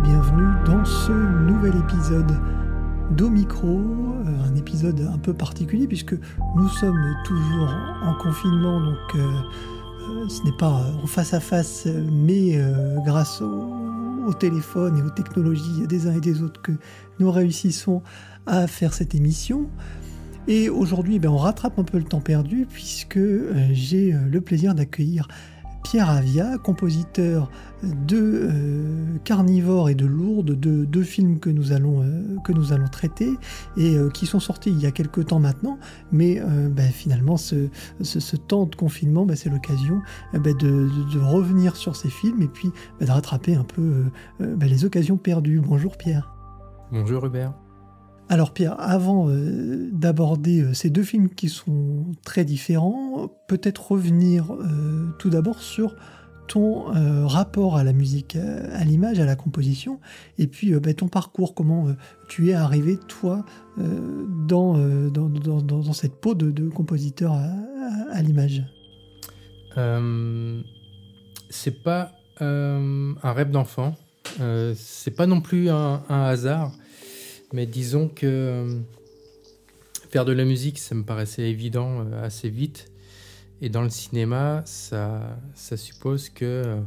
Bienvenue dans ce nouvel épisode d'Omicro, euh, un épisode un peu particulier puisque nous sommes toujours en confinement, donc euh, euh, ce n'est pas en face à face, mais grâce au, téléphone et aux technologies des uns et des autres que nous réussissons à faire cette émission. Et aujourd'hui, ben, on rattrape un peu le temps perdu puisque j'ai le plaisir d'accueillir Pierre Avia, compositeur de euh, Carnivore et de Lourdes, de deux films que nous allons, euh, traiter et euh, qui sont sortis il y a quelques temps maintenant, mais ben, finalement ce, ce, temps de confinement, ben, c'est l'occasion ben, de, de, revenir sur ces films et puis de rattraper un peu les occasions perdues. Bonjour Pierre. Bonjour Hubert. Alors Pierre, avant euh, d'aborder euh, ces deux films qui sont très différents, peut-être revenir euh, tout d'abord sur ton rapport à la musique, à l'image, à la composition, et puis bah, ton parcours, comment tu es arrivé, toi, dans, dans, cette peau de, compositeur à, l'image? C'est pas un rêve d'enfant, c'est pas non plus un hasard. Mais disons que euh, faire de la musique, ça me paraissait évident euh, assez vite. Et dans le cinéma, ça, ça suppose que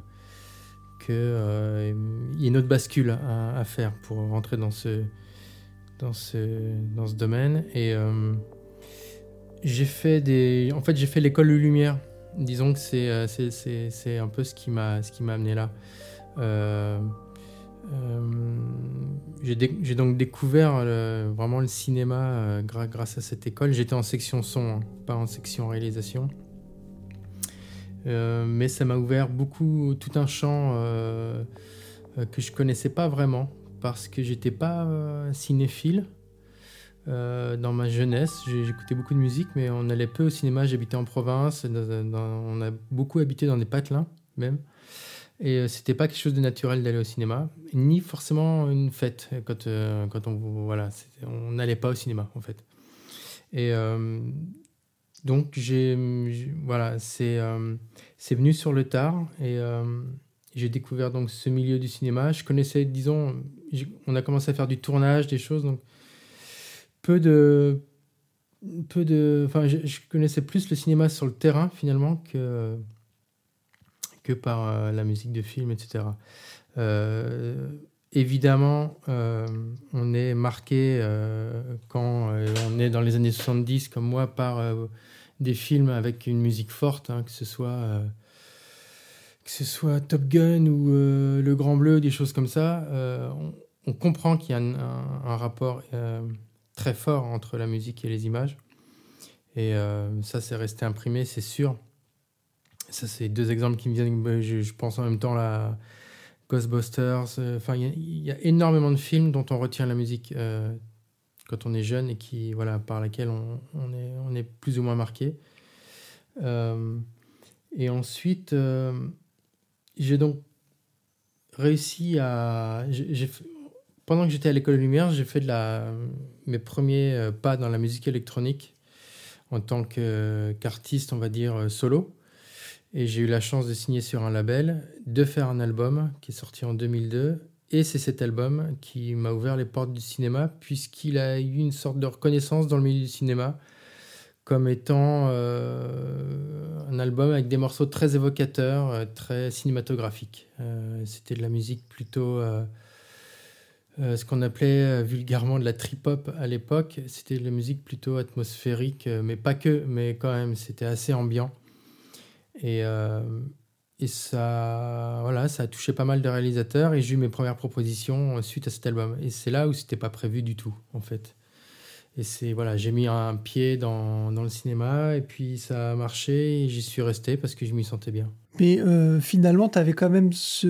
qu'il euh, y ait une autre bascule à, faire pour rentrer dans ce, dans ce, dans ce domaine. Et j'ai fait des... En fait, j'ai fait l'école de lumière. Disons que c'est, c'est, un peu ce qui m'a, ce qui m'a amené là. J'ai donc découvert euh, vraiment le cinéma euh, grâce à cette école. J'étais en section son, hein, pas en section réalisation. mais ça m'a ouvert beaucoup, tout un champ que je connaissais pas vraiment parce que j'étais pas cinéphile. dans ma jeunesse, j'écoutais beaucoup de musique, mais on allait peu au cinéma. J'habitais en province, on a beaucoup habité dans des patelins même. Et euh, c'était pas quelque chose de naturel d'aller au cinéma, ni forcément une fête quand, euh, quand on voilà, on n'allait pas au cinéma en fait. Et euh, donc j'ai voilà, c'est c'est venu sur le tard et j'ai découvert donc ce milieu du cinéma. Je connaissais, disons, on a commencé à faire du tournage, des choses, donc peu de peu de, enfin, je, je connaissais plus le cinéma sur le terrain finalement que que par euh, la musique de film, etc. Euh, évidemment, euh, on est marqué quand on est dans les années 70, comme moi, par des films avec une musique forte, hein, que ce soit que ce soit Top Gun ou Le Grand Bleu, des choses comme ça, on, comprend qu'il y a un, rapport très fort entre la musique et les images. Et ça, c'est resté imprimé, c'est sûr. Ça, c'est deux exemples qui me viennent. Je, pense en même temps à Ghostbusters. Euh, enfin, il y, a énormément de films dont on retient la musique euh, quand on est jeune et qui, voilà, par laquelle on, est, plus ou moins marqué. Euh, et ensuite, j'ai donc réussi à. pendant que j'étais à l'école lumière, j'ai fait mes premiers pas dans la musique électronique en tant qu'artiste, on va dire, solo. Et j'ai eu la chance de signer sur un label, de faire un album qui est sorti en 2002. Et c'est cet album qui m'a ouvert les portes du cinéma, puisqu'il a eu une sorte de reconnaissance dans le milieu du cinéma comme étant euh, un album avec des morceaux très évocateurs, euh, très cinématographiques. Euh, c'était de la musique plutôt ce qu'on appelait vulgairement de la trip-hop à l'époque. C'était de la musique plutôt atmosphérique, mais pas que, mais quand même, c'était assez ambiant. Et, euh, et ça, voilà, ça a touché pas mal de réalisateurs et j'ai eu mes premières propositions suite à cet album. Et c'est là où c'était pas prévu du tout, en fait. Et c'est voilà, j'ai mis un pied dans, dans, le cinéma et puis ça a marché et j'y suis resté parce que je m'y sentais bien. Mais euh, finalement, tu avais quand même ce,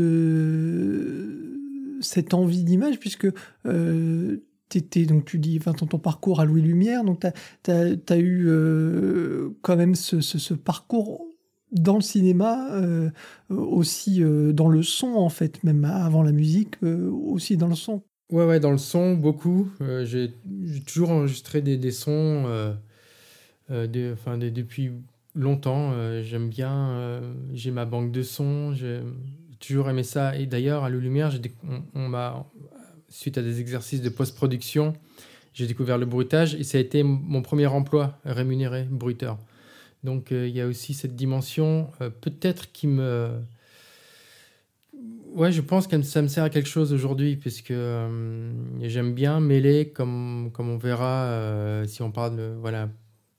cette envie d'image puisque euh, étais, donc tu dis, enfin, ton, ton, parcours à Louis Lumière, donc tu as, as, eu euh, quand même ce, ce, ce parcours dans le cinéma, euh, aussi euh, dans le son en fait, même avant la musique, euh, aussi dans le son. Ouais, ouais, dans le son, beaucoup. j'ai toujours enregistré des, des sons enfin, depuis longtemps. J'aime bien, j'ai ma banque de sons. toujours aimé ça. Et d'ailleurs, à Lumière, on, m'a, suite à des exercices de post-production, j'ai découvert le bruitage et ça a été mon premier emploi rémunéré, bruiteur. Donc il y a aussi cette dimension, peut-être qui me ouais, je pense que ça me sert à quelque chose aujourd'hui, puisque euh, j'aime bien mêler, comme, comme on verra euh, si on parle voilà,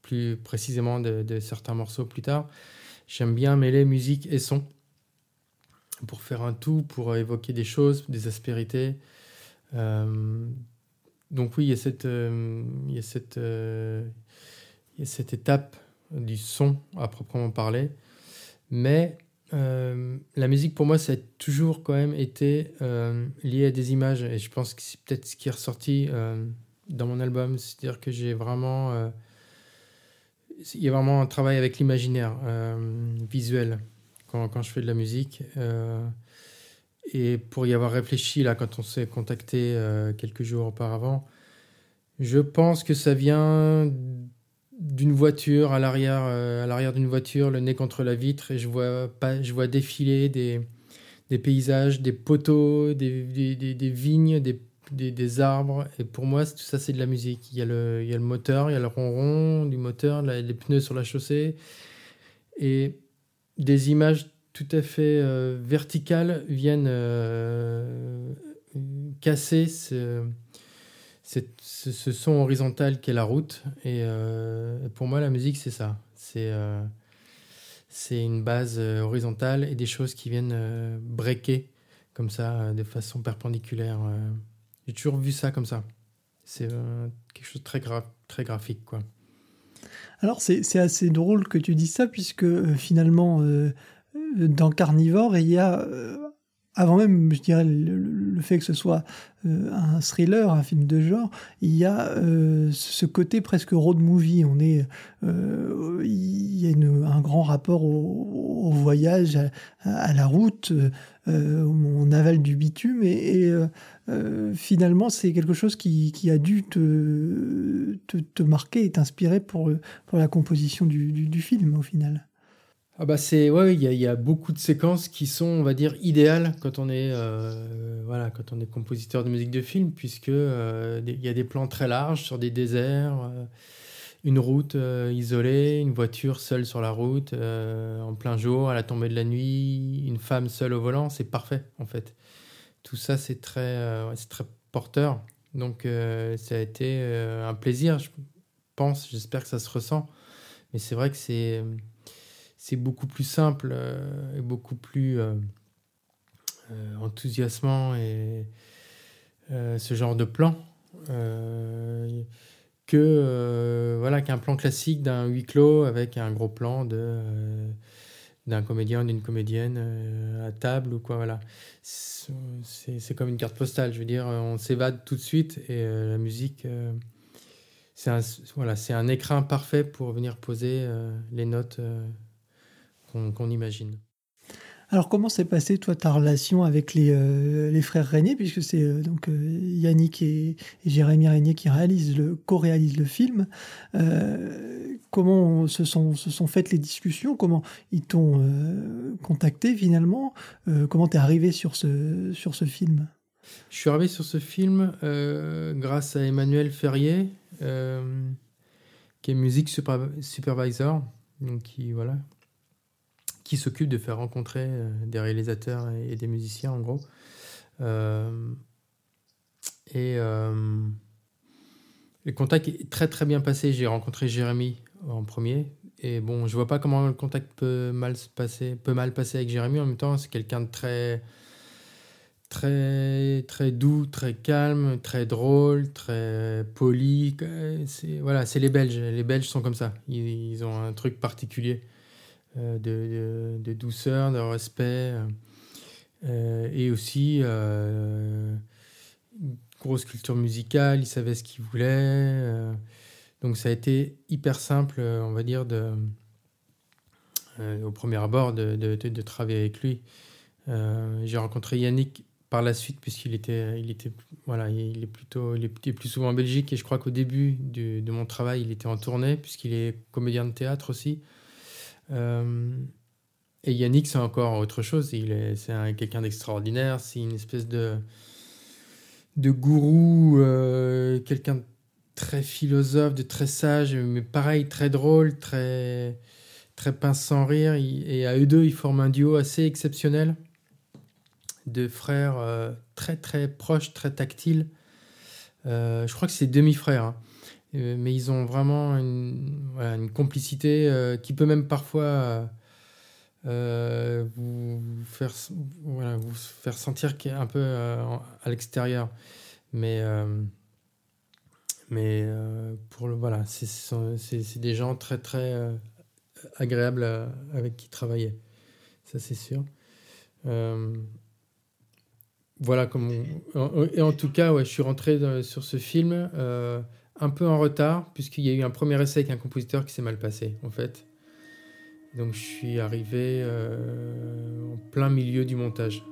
plus précisément de, certains morceaux plus tard, j'aime bien mêler musique et son pour faire un tout, pour évoquer des choses, des aspérités. Euh, donc oui, il y a cette, il y a cette, il y a cette étape du son à proprement parler, mais euh, la musique pour moi ça a toujours quand même été euh, lié à des images. Et je pense que c'est peut-être ce qui est ressorti euh, dans mon album. C'est-à-dire que j'ai vraiment il y a vraiment un travail avec l'imaginaire visuel quand, quand, je fais de la musique et pour y avoir réfléchi là quand on s'est contacté quelques jours auparavant je pense que ça vient d'une voiture à l'arrière euh, à l'arrière d'une voiture le nez contre la vitre et je vois pas je vois défiler des, des paysages des poteaux des, des, des vignes des, arbres. Et pour moi tout ça c'est de la musique. Il y a le il y a le moteur il y a le ronron du moteur les pneus sur la chaussée. Et des images tout à fait euh, verticales viennent euh, casser ce c'est ce son horizontal qu'est la route. Et euh, pour moi, la musique, c'est ça. C'est euh, une base euh, horizontale et des choses qui viennent breaker comme ça, de façon perpendiculaire. J'ai toujours vu ça comme ça. C'est quelque chose de très, très graphique, quoi. Alors, c'est assez drôle que tu dis ça, puisque finalement, dans Carnivore, il y a avant même, je dirais, le, fait que ce soit euh, un thriller, un film de genre, il y a euh, ce côté presque road movie. On est, euh, il y a un grand rapport au, voyage, à, la route. on avale du bitume et, finalement, c'est quelque chose qui, a dû te, marquer et t'inspirer pour la composition du film au final. Ah bah c'est ouais, il y, a beaucoup de séquences qui sont, on va dire, idéales quand on est euh, voilà, quand on est compositeur de musique de film, puisque euh, il y a des plans très larges sur des déserts, euh, une route isolée, une voiture seule sur la route, en plein jour, à la tombée de la nuit, une femme seule au volant, c'est parfait en fait. Tout ça c'est très c'est très porteur. Donc ça a été un plaisir, je pense, j'espère que ça se ressent. Mais c'est vrai que c'est c'est beaucoup plus simple euh, et beaucoup plus euh, euh, enthousiasmant et ce genre de plan que voilà qu'un plan classique d'un huis clos avec un gros plan de d'un comédien d'une comédienne à table ou quoi voilà. C'est comme une carte postale je veux dire on s'évade tout de suite et la musique c'est un voilà c'est un écrin parfait pour venir poser les notes qu'on imagine. Alors comment s'est passée toi ta relation avec les, euh, les frères Régnier? Puisque c'est euh, donc euh, Yannick et, Jérémy Régnier qui réalisent le co-réalisent le film. comment se sont se sont faites les discussions? Comment ils t'ont contacté finalement? Comment t'es arrivé sur ce sur ce film? Je suis arrivé sur ce film grâce à Emmanuel Ferrier qui est musique supervisor donc qui voilà qui s'occupe de faire rencontrer euh, des réalisateurs et des musiciens, en gros. Euh, et euh, le contact est très très bien passé. J'ai rencontré Jérémy en premier. Et bon, je vois pas comment le contact peut mal se passer, peut mal passer avec Jérémy. En même temps, c'est quelqu'un de très très très doux, très calme, très drôle, très poli. Voilà, c'est les Belges. Les Belges sont comme ça. ils ont un truc particulier. Euh, de, douceur, de respect, euh, et aussi euh, grosse culture musicale, il savait ce qu'il voulait. donc ça a été hyper simple, on va dire, au premier abord de, de travailler avec lui. J'ai rencontré Yannick par la suite puisqu'il était, il était, voilà, il est plutôt, il est plus souvent en Belgique et je crois qu'au début de, mon travail, il était en tournée puisqu'il est comédien de théâtre aussi. Euh, et Yannick, c'est encore autre chose. Il est, c'est quelqu'un d'extraordinaire. C'est une espèce de, de gourou, euh, quelqu'un de très philosophe, de très sage, mais pareil, très drôle, très, très pince sans rire. Et à eux deux, ils forment un duo assez exceptionnel de frères euh, très très proches, très tactiles. Je crois que c'est demi-frères. Hein. Mais ils ont vraiment une, complicité qui peut même parfois euh, vous, faire, sentir un peu euh, à l'extérieur. Mais, euh, mais pour le, voilà, c'est des gens très très agréables avec qui travailler. Ça, c'est sûr. voilà, comme et en tout cas, ouais, je suis rentré sur ce film un peu en retard, puisqu'il y a eu un premier essai avec un compositeur qui s'est mal passé, en fait. Donc je suis arrivé euh, en plein milieu du montage.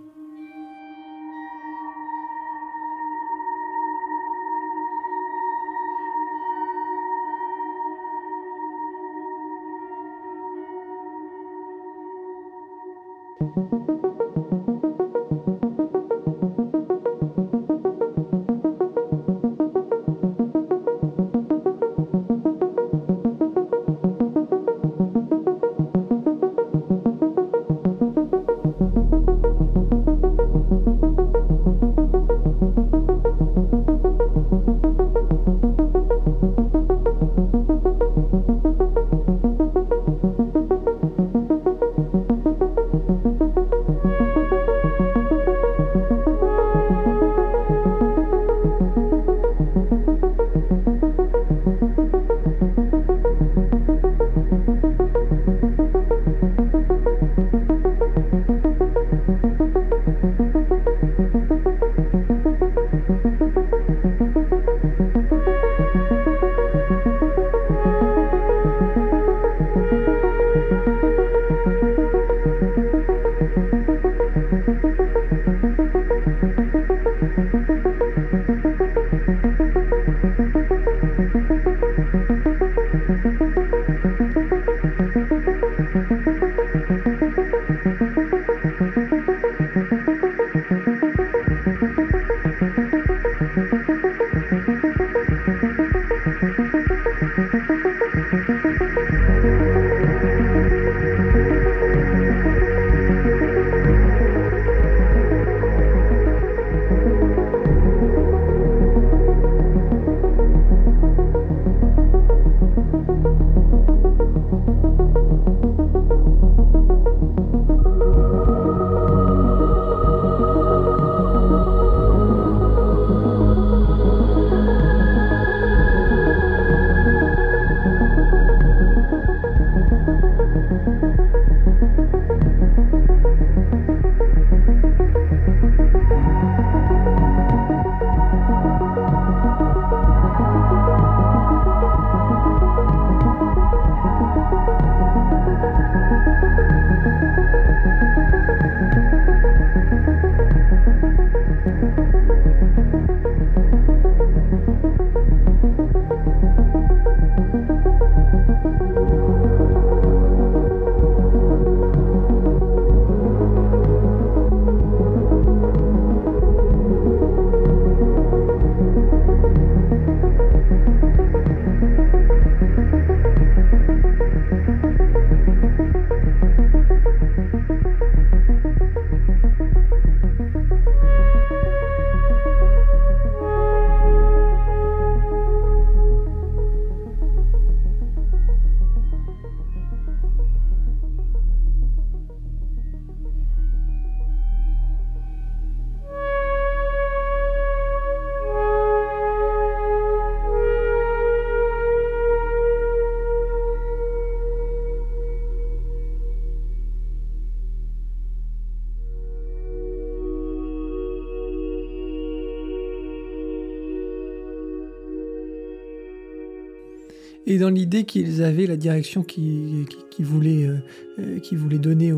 Et dans l'idée qu'ils avaient la direction qu'ils qui, voulaient, euh, euh, donner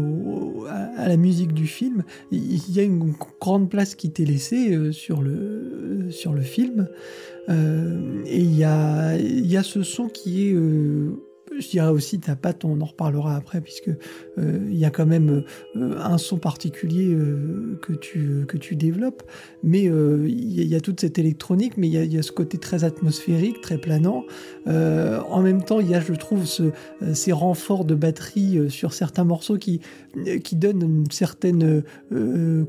à, la musique du film, il y a une grande place qui t'est laissée euh, sur, le, film. et il y a ce son qui est je dirais aussi ta patte, on en reparlera après, puisque euh, il y a quand même euh, un son particulier euh, que, tu, que tu développes, mais il y, a toute cette électronique, mais il y, a ce côté très atmosphérique, très planant. en même temps, il y a, je trouve, ce, ces renforts de batterie sur certains morceaux qui, qui donnent une certaine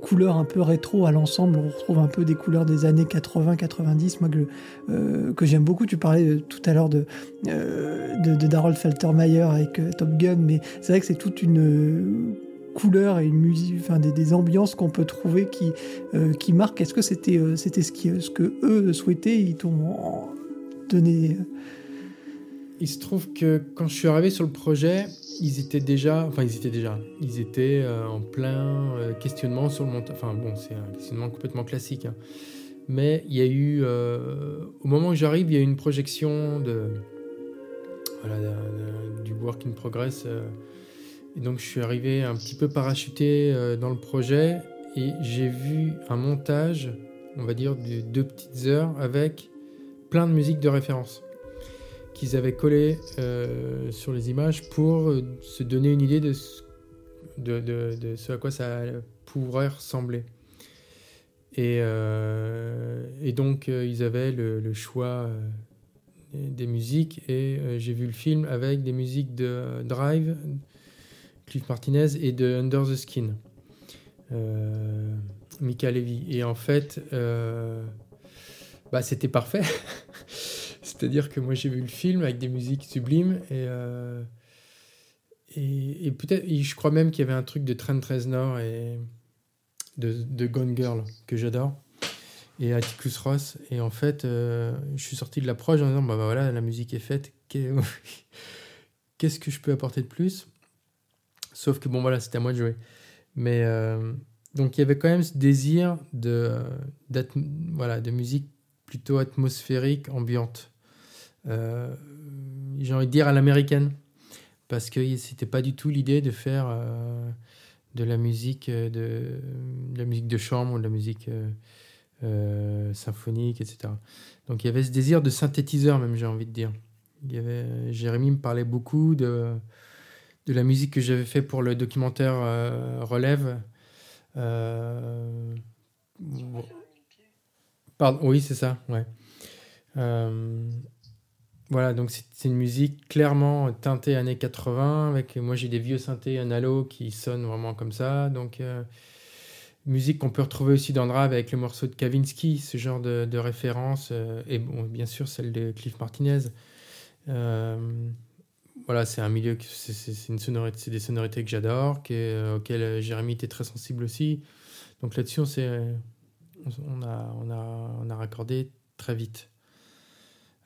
couleur un peu rétro à l'ensemble. On retrouve un peu des couleurs des années 80-90, moi que, que j'aime beaucoup. Tu parlais tout à l'heure de, de, de Feltermeyer avec Top Gun, mais c'est vrai que c'est toute une euh, couleur et une musique, enfin des, ambiances qu'on peut trouver qui, euh, qui marquent. Est-ce que c'était euh, c'était ce, qui, ce que eux souhaitaient? Ils t'ont donné. Il se trouve que quand je suis arrivé sur le projet, ils étaient déjà, enfin ils étaient déjà, ils étaient en plein questionnement sur le montage. Enfin bon, c'est un questionnement complètement classique. Hein. Mais il y a eu, au moment où j'arrive, il y a eu une projection de, voilà, du work in progress et donc je suis arrivé un petit peu parachuté euh, dans le projet et j'ai vu un montage, on va dire, de deux petites heures avec plein de musiques de référence qu'ils avaient collé euh, sur les images pour euh, se donner une idée de ce, à quoi ça pourrait ressembler. Et donc ils avaient le, choix des musiques et j'ai vu le film avec des musiques de Drive, Cliff Martinez et de Under the Skin, euh, Mika Levy. Et en fait, euh, bah, c'était parfait. C'est-à-dire que moi j'ai vu le film avec des musiques sublimes et, euh, et, peut-être, je crois même qu'il y avait un truc de Trent Reznor et de Gone Girl que j'adore et Atticus Ross. Et en fait, je suis sorti de l'approche en disant bah, bah, voilà, la musique est faite, qu'est-ce que je peux apporter de plus? Sauf que bon, voilà, c'était à moi de jouer. Mais euh, donc il y avait quand même ce désir de, voilà, de musique plutôt atmosphérique, ambiante. Euh, j'ai envie de dire à l'américaine. Parce que c'était pas du tout l'idée de faire euh, de la musique de, de, la musique de chambre ou de la musique symphonique, etc. Donc il y avait ce désir de synthétiseur, même j'ai envie de dire. Il y avait, Jérémy me parlait beaucoup de de la musique que j'avais fait pour le documentaire euh, Relève. Euh, pardon, oui, c'est ça, ouais. Euh, voilà, donc c'est une musique clairement teintée années 80. Avec, moi, j'ai des vieux synthés analo qui sonnent vraiment comme ça. Donc, musique qu'on peut retrouver aussi dans Drive avec le morceau de Kavinsky, ce genre de, référence. et bon, bien sûr, celle de Cliff Martinez voilà, c'est un milieu, c'est des sonorités que j'adore, euh, auxquelles euh, Jérémy était très sensible aussi. Donc là-dessus, on, on, a, on, a, on a raccordé très vite.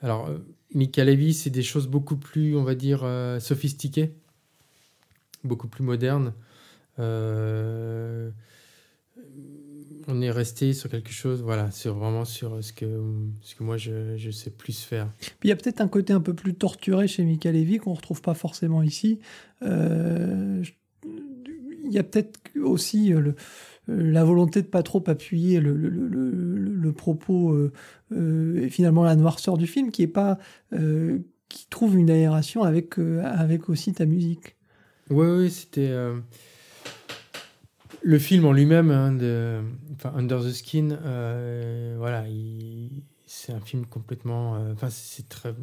Alors, euh, Mika Levy, c'est des choses beaucoup plus, on va dire, sophistiquées, beaucoup plus modernes on est resté sur quelque chose, voilà, sur vraiment sur ce que, ce que moi je, je sais plus faire. il y a peut-être un côté un peu plus torturé chez Mika Levy qu'on retrouve pas forcément ici. Euh, il y a peut-être aussi euh, le, euh, la volonté de pas trop appuyer le, le, le, propos et finalement la noirceur du film qui est pas qui trouve une aération avec avec aussi ta musique. Oui, oui, c'était le film en lui-même, hein, enfin, Under the Skin, euh, voilà, c'est un film complètement. Euh, enfin, c'est très,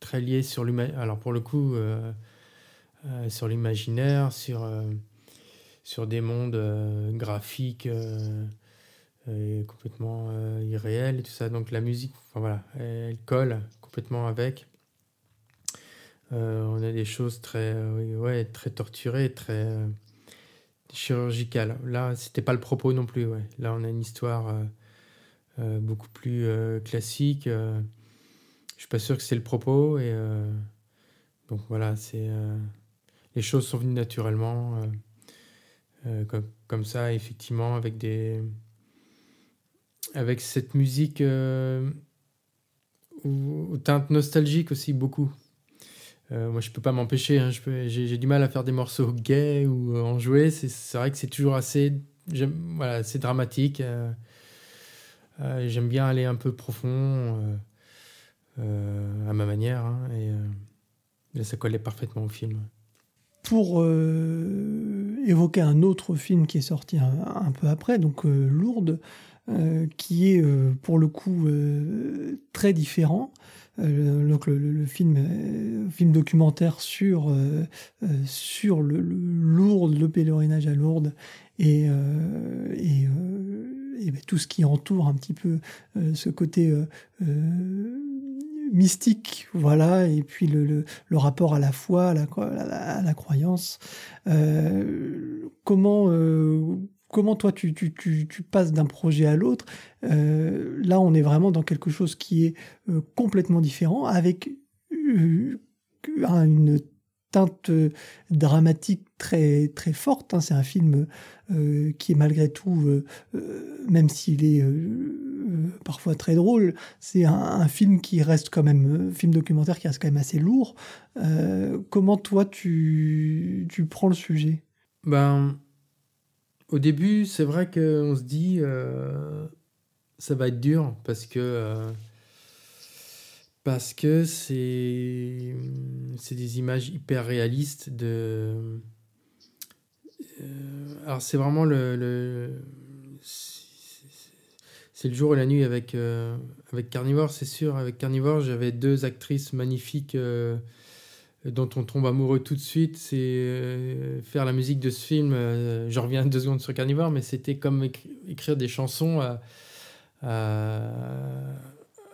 très lié sur l'imaginaire. Alors, pour le coup, euh, sur l'imaginaire, sur, sur des mondes graphiques complètement irréels et tout ça. Donc, la musique, enfin, voilà, elle, colle complètement avec. on a des choses très, ouais, très torturées, très chirurgicale. Là, c'était pas le propos non plus. Ouais. Là, on a une histoire euh, euh, beaucoup plus euh, classique. je suis pas sûr que c'est le propos. Et donc voilà, c'est les choses sont venues naturellement, comme, comme, ça, effectivement, avec des avec cette musique aux teintes nostalgiques aussi beaucoup. Euh, moi, je peux pas m'empêcher. Hein, j'ai du mal à faire des morceaux gays ou euh, en. C'est vrai que c'est toujours assez, voilà, assez dramatique. Euh, j'aime bien aller un peu profond. à ma manière. Hein, et, ça collait parfaitement au film. Pour évoquer un autre film qui est sorti un, peu après, donc Lourdes, qui est pour le coup très différent. donc le, film, film documentaire sur, sur le, le, Lourdes, le pèlerinage à Lourdes et, et et ben, tout ce qui entoure un petit peu euh, ce côté euh, euh, mystique, voilà, et puis le, le, rapport à la foi, à la, à la, croyance. comment, comment toi tu, passes d'un projet à l'autre Là, on est vraiment dans quelque chose qui est complètement différent, avec une teinte dramatique très très forte. Hein. C'est un film euh, qui est malgré tout, euh, euh, même s'il est parfois très drôle, c'est un, film qui reste quand même, film documentaire qui reste quand même assez lourd. comment toi tu, tu prends le sujet? Ben, au début, c'est vrai qu'on se dit ça va être dur parce que que c'est des images hyper réalistes de euh, alors c'est vraiment le, c'est le jour et la nuit avec euh, avec Carnivore c'est sûr. Avec Carnivore j'avais deux actrices magnifiques euh, dont on tombe amoureux tout de suite c'est faire la musique de ce film je reviens deux secondes sur Carnivore mais c'était comme écrire des chansons à, à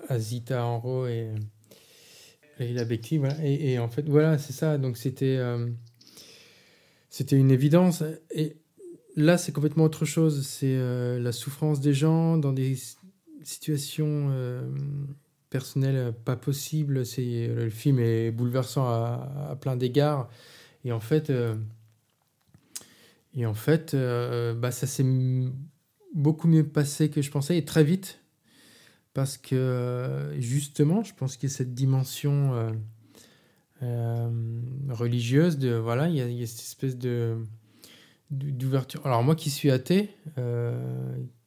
à Zita Enro et, la Beckley. Voilà. Et, en fait, voilà, c'est ça. Donc c'était euh, c'était une évidence. Et là, c'est complètement autre chose. C'est euh, la souffrance des gens dans des situations euh, personnelles pas possibles. C'est le film est bouleversant à, plein d'égards. Et en fait, et en fait, bah, ça s'est beaucoup mieux passé que je pensais et très vite parce que euh, justement, je pense qu'il y a cette dimension euh, euh, religieuse de voilà, il y, a, cette espèce de d'ouverture. Alors moi qui suis athée,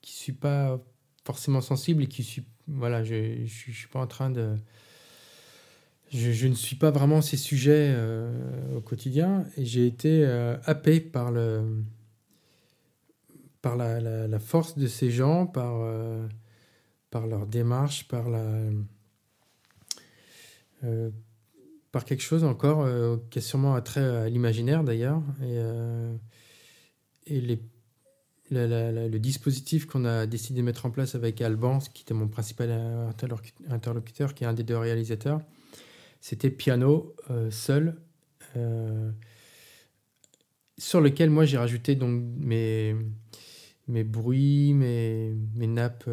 qui suis pas forcément sensible et qui suis voilà, je, je, suis pas en train de je, ne suis pas vraiment ces sujets au quotidien. Et j'ai été happé par le par la, la, force de ces gens, par par leur démarche, par la euh, par quelque chose encore euh, qui est sûrement attrait à l'imaginaire d'ailleurs. Et, euh, et les, le dispositif qu'on a décidé de mettre en place avec Alban, qui était mon principal interlocuteur, qui est un des deux réalisateurs, c'était piano seul, sur lequel moi j'ai rajouté donc mes, mes bruits, mes, mes nappes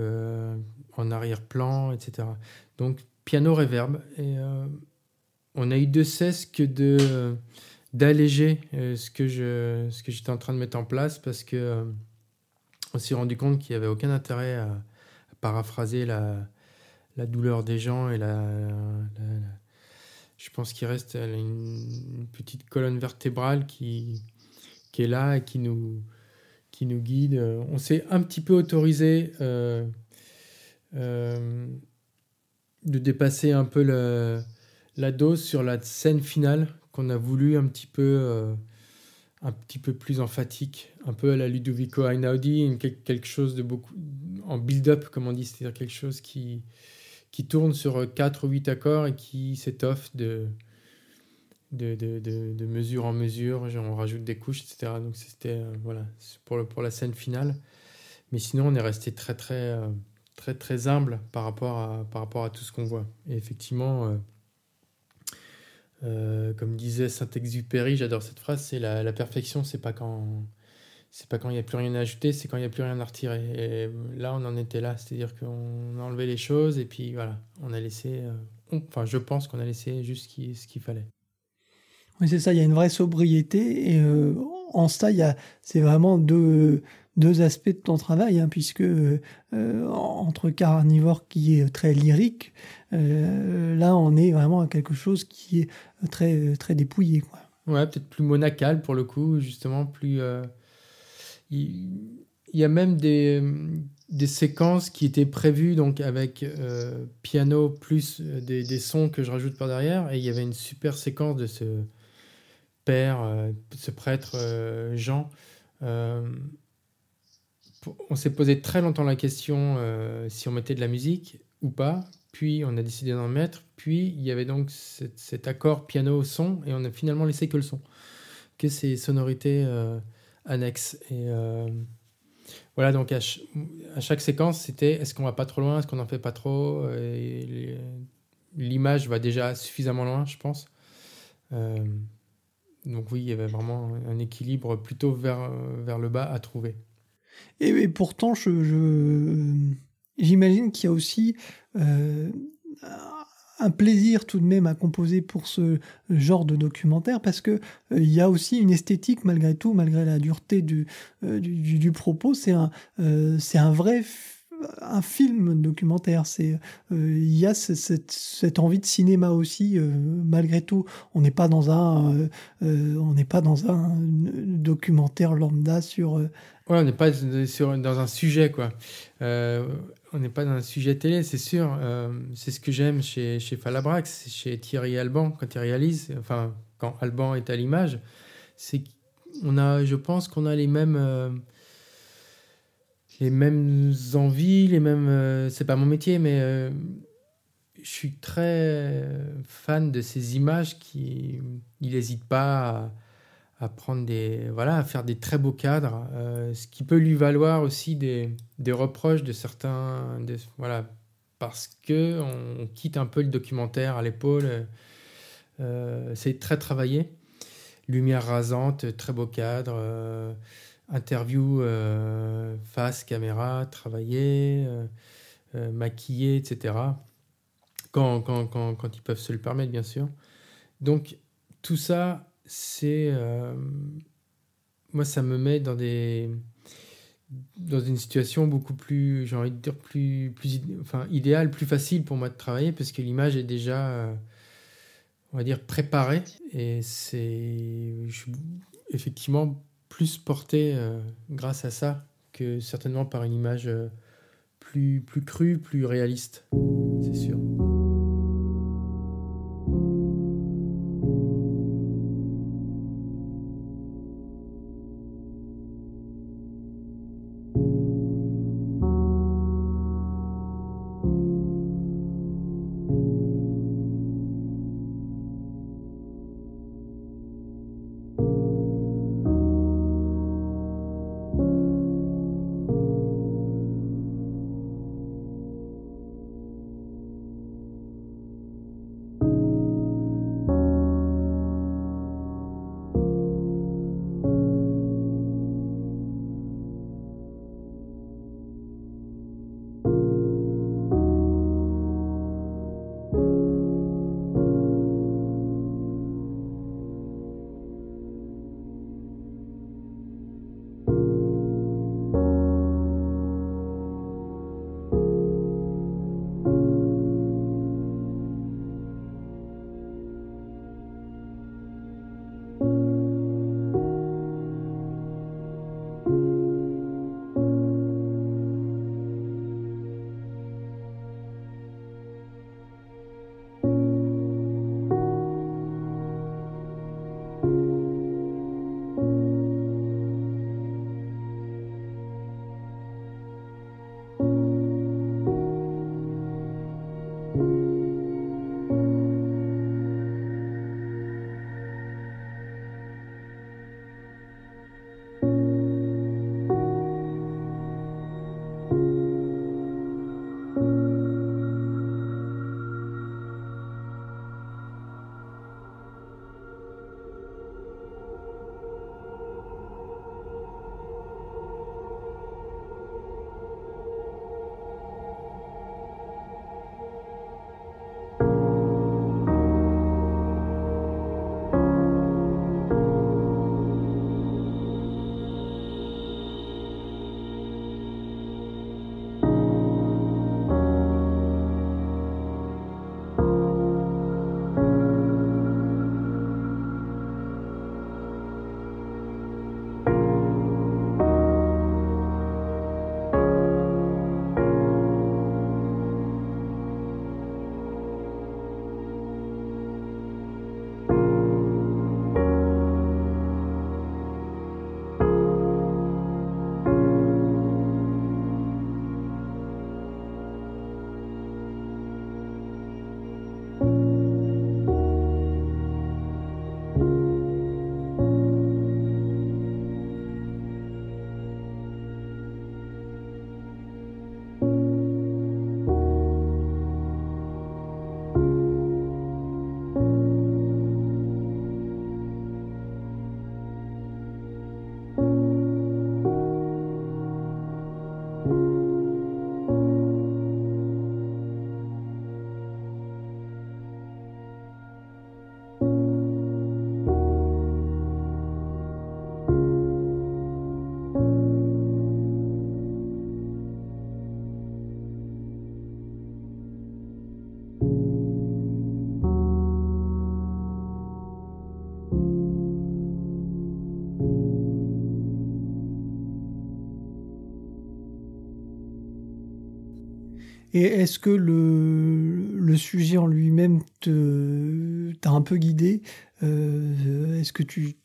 en arrière-plan, etc. Donc piano reverb. Et euh, on a eu de cesse que de d'alléger euh, ce ce que j'étais en train de mettre en place parce que euh, on s'est rendu compte qu'il n'y avait aucun intérêt à, paraphraser la, douleur des gens et la, je pense qu'il reste une, petite colonne vertébrale qui est là et qui nous guide. On s'est un petit peu autorisé euh, de dépasser un peu la dose sur la scène finale qu'on a voulu un petit peu euh, un petit peu plus emphatique, un peu à la Ludovico Einaudi, quelque chose de beaucoup en build-up, comme on dit, c'est-à-dire quelque chose qui, qui tourne sur 4 ou 8 accords et qui s'étoffe de, de, de, de, mesure en mesure, on rajoute des couches, etc. Donc c'était euh, voilà, pour, pour la scène finale. Mais sinon, on est resté très très très très humble par rapport à, par rapport à tout ce qu'on voit. Et effectivement, euh, euh, comme disait Saint-Exupéry, j'adore cette phrase, c'est la, la, perfection, c'est pas quand c'est pas quand il n'y a plus rien à ajouter, c'est quand il n'y a plus rien à retirer. Et là, on en était là, c'est-à-dire qu'on a enlevé les choses et puis voilà, on a laissé, euh, enfin, je pense qu'on a laissé juste ce qu'il fallait. Oui, c'est ça, il y a une vraie sobriété et en ça, c'est vraiment deux deux aspects de ton travail, hein, puisque euh, entre Carnivore qui est très lyrique, euh, là on est vraiment à quelque chose qui est très, très dépouillé. Quoi. Ouais, peut-être plus monacal pour le coup, justement, plus. Euh, il, y a même des, des séquences qui étaient prévues donc avec piano plus des, des, sons que je rajoute par derrière. Et il y avait une super séquence de ce père, ce prêtre Jean. On s'est posé très longtemps la question si on mettait de la musique ou pas puis on a décidé d'en mettre, puis il y avait donc cet, accord piano-son, et on a finalement laissé que le son, que ces sonorités euh, annexes. Et euh, voilà, donc à, chaque séquence, c'était est-ce qu'on va pas trop loin, est-ce qu'on n'en fait pas trop? L'image va déjà suffisamment loin, je pense. Euh, donc oui, il y avait vraiment un équilibre plutôt vers, vers le bas à trouver. Et, pourtant, je, j'imagine qu'il y a aussi euh, un plaisir tout de même à composer pour ce genre de documentaire parce que euh, y a aussi une esthétique malgré tout, malgré la dureté du, euh, du, propos. C'est un, c'est un vrai un film documentaire. C'est il y a cette, envie de cinéma aussi malgré tout. On n'est pas dans un on n'est pas dans un documentaire lambda sur. Ouais, on n'est pas sur, dans un sujet quoi on n'est pas dans un sujet télé, c'est sûr. Euh, c'est ce que j'aime chez, chez Falabrax, chez Thierry Alban, quand il réalise, enfin, quand Alban est à l'image, c'est qu'on a, je pense qu'on a les mêmes, euh, les mêmes envies, les mêmes. Euh, c'est pas mon métier, mais je suis très fan de ces images qui. Il n'hésite pas à prendre des voilà à faire des très beaux cadres euh, ce qui peut lui valoir aussi des, des reproches de certains voilà parce que on, quitte un peu le documentaire à l'épaule euh, c'est très travaillé lumière rasante très beau cadre euh, interview face caméra travaillé maquillé etc quand, quand, quand, quand ils peuvent se le permettre bien sûr donc tout ça c'est. Euh, moi, ça me met dans des dans une situation beaucoup plus, j'ai envie de dire, plus, plus enfin, idéale, plus facile pour moi de travailler parce que l'image est déjà, euh, on va dire, préparée et c'est effectivement plus porté euh, grâce à ça que certainement par une image plus, plus crue, plus réaliste, c'est sûr. Et est-ce que le, le sujet en lui-même t'a un peu guidé Est-ce que tu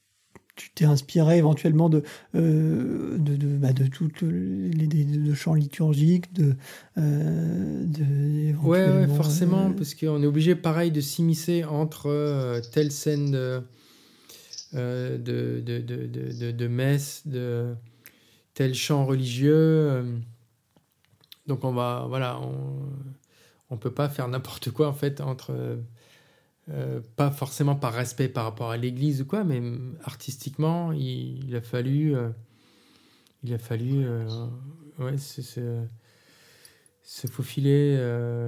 tu t'es inspiré éventuellement de, euh, de, de, bah, de toutes les de chants liturgiques, de, euh, de ouais, forcément, euh, parce qu'on est obligé, pareil, de s'immiscer entre telle scène de, de, de, de, de, messe, de tel chant religieux. Donc on va, voilà, on, on peut pas faire n'importe quoi en fait entre euh, pas forcément par respect par rapport à l'Église ou quoi, mais artistiquement, il, a fallu, euh, il a fallu, euh, ouais, se, se, faufiler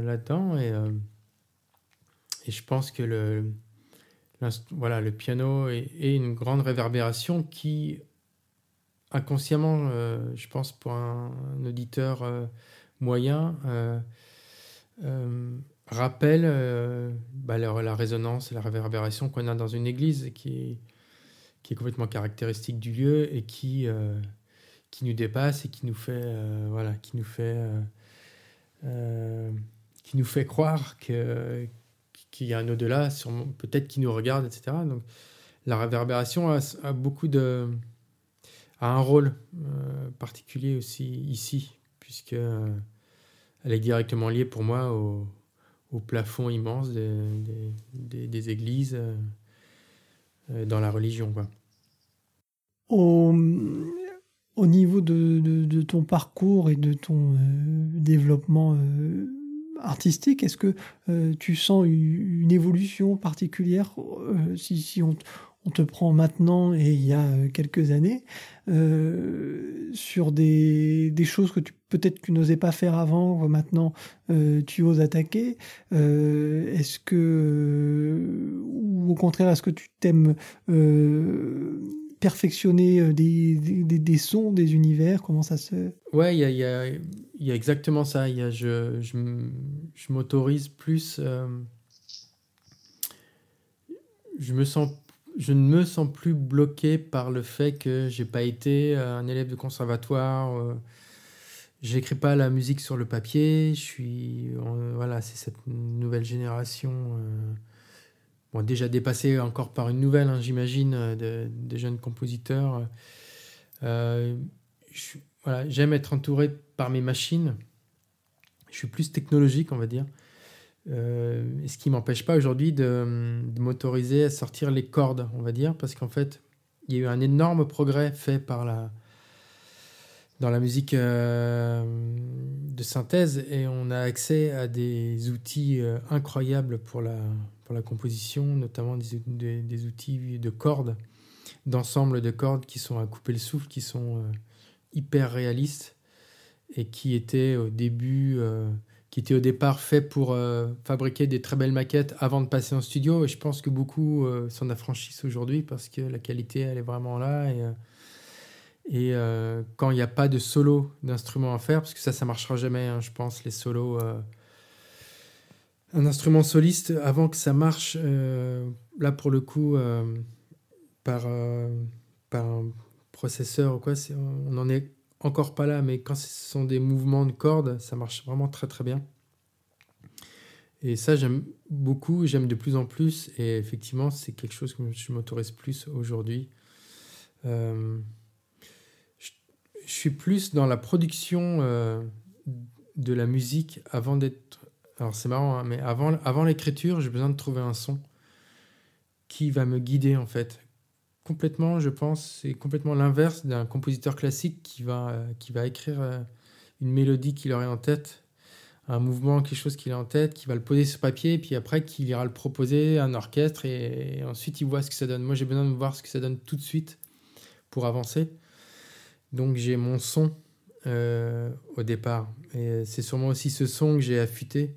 là-dedans et, je pense que le, voilà, le piano est, une grande réverbération qui inconsciemment, je pense pour un, auditeur rappelle euh, bah, la, résonance et la réverbération qu'on a dans une église qui est, qui est complètement caractéristique du lieu et qui, euh, qui nous dépasse et qui nous fait, euh, voilà, qui nous fait, qui nous fait croire que, qu'il y a un au-delà, peut-être qui nous regarde, etc. Donc la réverbération a, beaucoup de a un rôle particulier aussi ici, puisque elle est directement liée pour moi au, plafond immense des, églises euh, euh, dans la religion. Quoi. Au, au niveau de, de, ton parcours et de ton euh, développement artistique, est-ce que tu sens une, évolution particulière si, si on, on te prend maintenant et il y a euh, quelques années euh, sur des, choses que tu peut-être tu n'osais pas faire avant, maintenant euh, tu oses attaquer. est-ce que ou au contraire est-ce que tu t'aimes perfectionner des, sons, des univers? Comment ça se Ouais, il y a, y, a, y a, exactement ça. Y a, je, je, je m'autorise plus. je me sens je ne me sens plus bloqué par le fait que j'ai pas été euh, un élève de conservatoire. Euh, j'écris pas la musique sur le papier. Je suis voilà, c'est cette nouvelle génération. Euh, bon, déjà dépassée encore par une nouvelle, hein, j'imagine, de, jeunes compositeurs. j'aime être entouré par mes machines. Je suis plus technologique, on va dire. Euh, ce qui m'empêche pas aujourd'hui de, m'autoriser à sortir les cordes, on va dire, parce qu'en fait, il y a eu un énorme progrès fait dans la musique euh, de synthèse et on a accès à des outils euh, incroyables pour la, composition, notamment des, des, outils de cordes, d'ensemble de cordes qui sont à couper le souffle, qui sont hyper réalistes et qui étaient au début qui était au départ fait pour euh, fabriquer des très belles maquettes avant de passer en studio. Et je pense que beaucoup euh, s'en affranchissent aujourd'hui parce que la qualité, elle est vraiment là. Et, euh, et quand il n'y a pas de solo d'instrument à faire, parce que ça, ça marchera jamais, hein, je pense, les solos. un instrument soliste, avant que ça marche, là pour le coup, par, par un processeur ou quoi, on en est encore pas là, mais quand ce sont des mouvements de cordes, ça marche vraiment très très bien. Et ça, j'aime beaucoup, j'aime de plus en plus, et effectivement, c'est quelque chose que je m'autorise plus aujourd'hui. Euh, je, suis plus dans la production euh, de la musique avant d'être. Alors c'est marrant, hein, mais avant, avant l'écriture, j'ai besoin de trouver un son qui va me guider en fait, complètement, je pense, c'est complètement l'inverse d'un compositeur classique qui va, euh, qui va écrire euh, une mélodie qu'il aurait en tête, un mouvement, quelque chose qu'il a en tête, qui va le poser sur papier, puis après qu'il ira le proposer à un orchestre, et, ensuite il voit ce que ça donne. Moi j'ai besoin de voir ce que ça donne tout de suite pour avancer. Donc j'ai mon son euh, au départ. Et c'est sûrement aussi ce son que j'ai affûté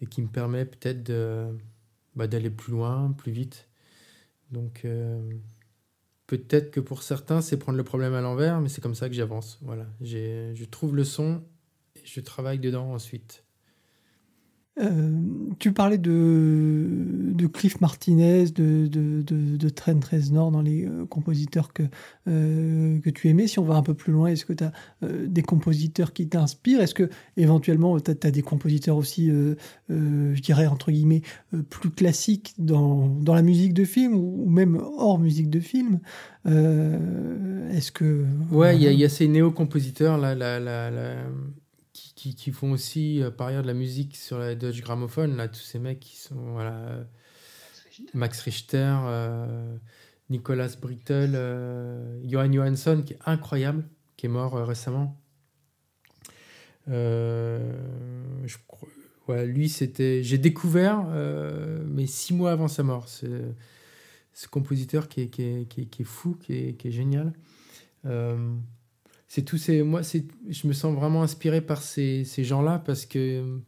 et qui me permet peut-être de, bah, d'aller plus loin, plus vite. Donc Peut-être que pour certains, c'est prendre le problème à l'envers, mais c'est comme ça que j'avance. Voilà, je trouve le son et je travaille dedans ensuite. Euh, tu parlais de, de Cliff Martinez, de, de, de, de Trent Reznor dans les euh, compositeurs que, euh, que tu aimais. Si on va un peu plus loin, est-ce que tu as des compositeurs qui t'inspirent? Est-ce que éventuellement tu as, des compositeurs aussi, je dirais, entre guillemets, plus classiques dans, dans la musique de film ou, même hors musique de film? Est-ce que. Ouais, il y, a ces néo-compositeurs, là, la, la, la qui, font aussi euh, par ailleurs de la musique sur la Dutch Gramophone, là, tous ces mecs qui sont voilà, Max Richter, euh, Nicolas Brittle, euh, Johan Johansson, qui est incroyable, qui est mort récemment. je ouais, lui, c'était. J'ai découvert, mais six mois avant sa mort, ce, ce compositeur qui est, qui est, qui est, qui est fou, qui est, qui est génial c'est tous ces moi c'est je me sens vraiment inspiré par ces, ces gens-là parce que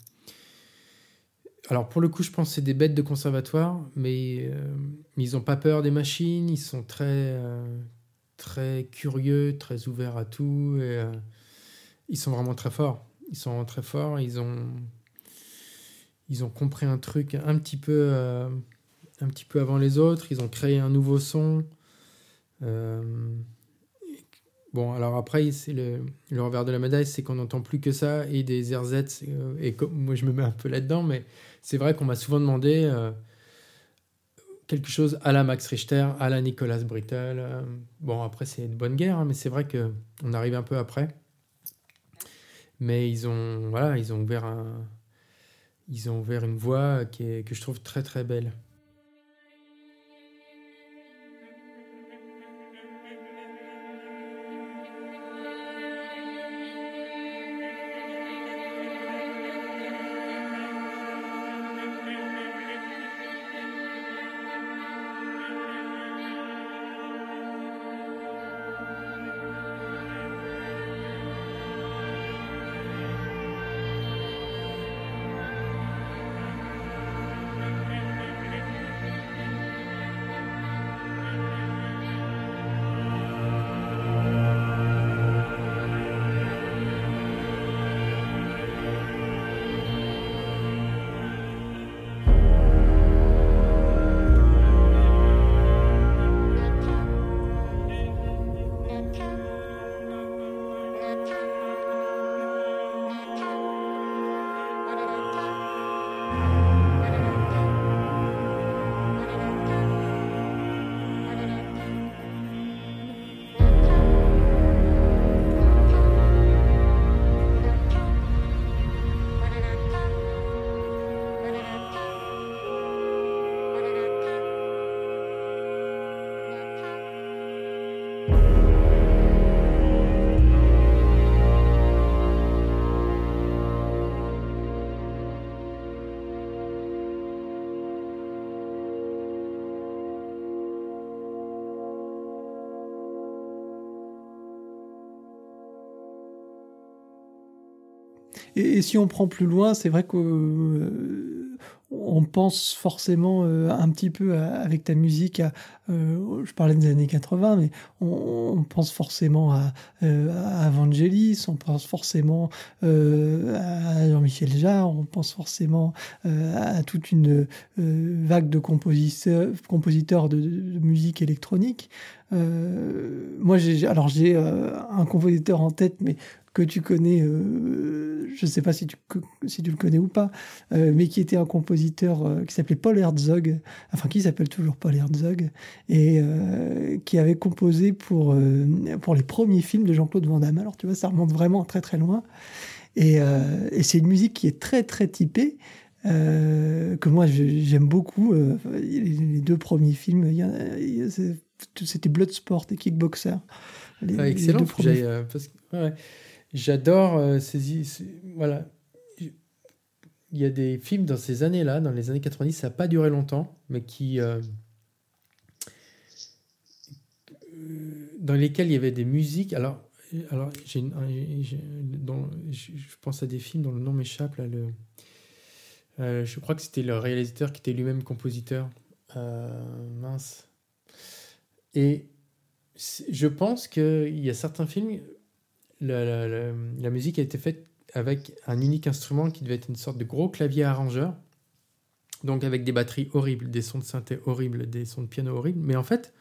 alors pour le coup je pense que c'est des bêtes de conservatoire mais euh, ils n'ont pas peur des machines ils sont très euh, très curieux très ouverts à tout et euh, ils sont vraiment très forts. Ils sont très forts ils ont ils ont compris un truc un petit peu un petit peu avant les autres ils ont créé un nouveau son Bon, alors après, c'est le, revers de la médaille, c'est qu'on n'entend plus que ça et des RZ. Euh, et moi, je me mets un peu là-dedans, mais c'est vrai qu'on m'a souvent demandé euh, quelque chose à la Max Richter, à la Nicolas Brittle. Euh. bon, après, c'est une bonne guerre, hein, mais c'est vrai qu'on arrive un peu après. Mais ils ont, voilà, ils ont ouvert un, ils ont ouvert une voie que je trouve très très belle. Et, si on prend plus loin, c'est vrai que euh, on pense forcément euh, un petit peu avec ta musique à, euh, je parlais des années 80, mais on, pense forcément à, à, Vangelis, on pense forcément à Jean-Michel Jarre, on pense forcément à toute une vague de compositeurs, compositeurs de, musique électronique. moi, alors j'ai un compositeur en tête, mais que tu connais, euh, je ne sais pas si tu, si tu le connais ou pas, euh, mais qui était un compositeur euh, qui s'appelait Paul Herzog, enfin qui s'appelle toujours Paul Herzog, et qui avait composé pour, pour les premiers films de Jean-Claude Van Damme. Alors tu vois, ça remonte vraiment très très loin. Et, et c'est une musique qui est très très typée. que moi j'aime beaucoup. les deux premiers films, c'était Bloodsport et Kickboxer. Les, ah, excellent. Les deux parce ouais. J'adore euh, ces, Voilà. Il y a des films dans ces années-là, dans les années 90, ça n'a pas duré longtemps, mais qui. Euh, dans lesquels il y avait des musiques. Alors, alors je pense à des films dont le nom m'échappe. Là, le, euh, je crois que c'était le réalisateur qui était lui-même compositeur. mince. Et je pense qu'il y a certains films la, musique a été faite avec un unique instrument qui devait être une sorte de gros clavier arrangeur. Donc avec des batteries horribles, des sons de synthé horribles, des sons de piano horribles. Mais en fait,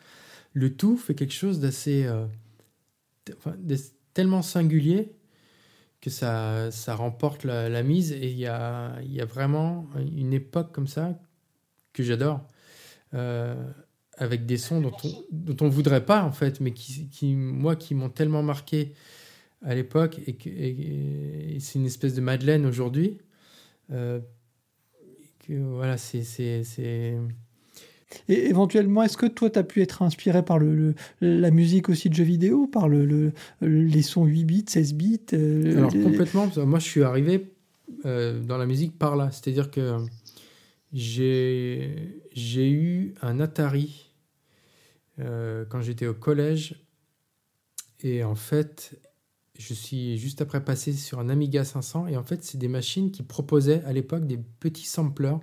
le tout fait quelque chose d'assez... Euh, tellement singulier que ça, remporte la, mise. Et il y a, vraiment une époque comme ça que j'adore. Euh, avec des sons dont on dont on voudrait pas en fait, mais qui moi qui m'ont tellement marqué à l'époque et, c'est une espèce de Madeleine aujourd'hui. Euh, voilà, c'est et éventuellement, est-ce que toi, tu as pu être inspiré par le, la musique aussi de jeux vidéo, par le, les sons 8 bits, 16 bits euh, Alors, complètement. Moi, je suis arrivé euh, dans la musique par là. C'est-à-dire que j'ai eu un Atari euh, quand j'étais au collège. Et en fait, je suis juste après passé sur un Amiga 500. Et en fait, c'est des machines qui proposaient à l'époque des petits sampleurs.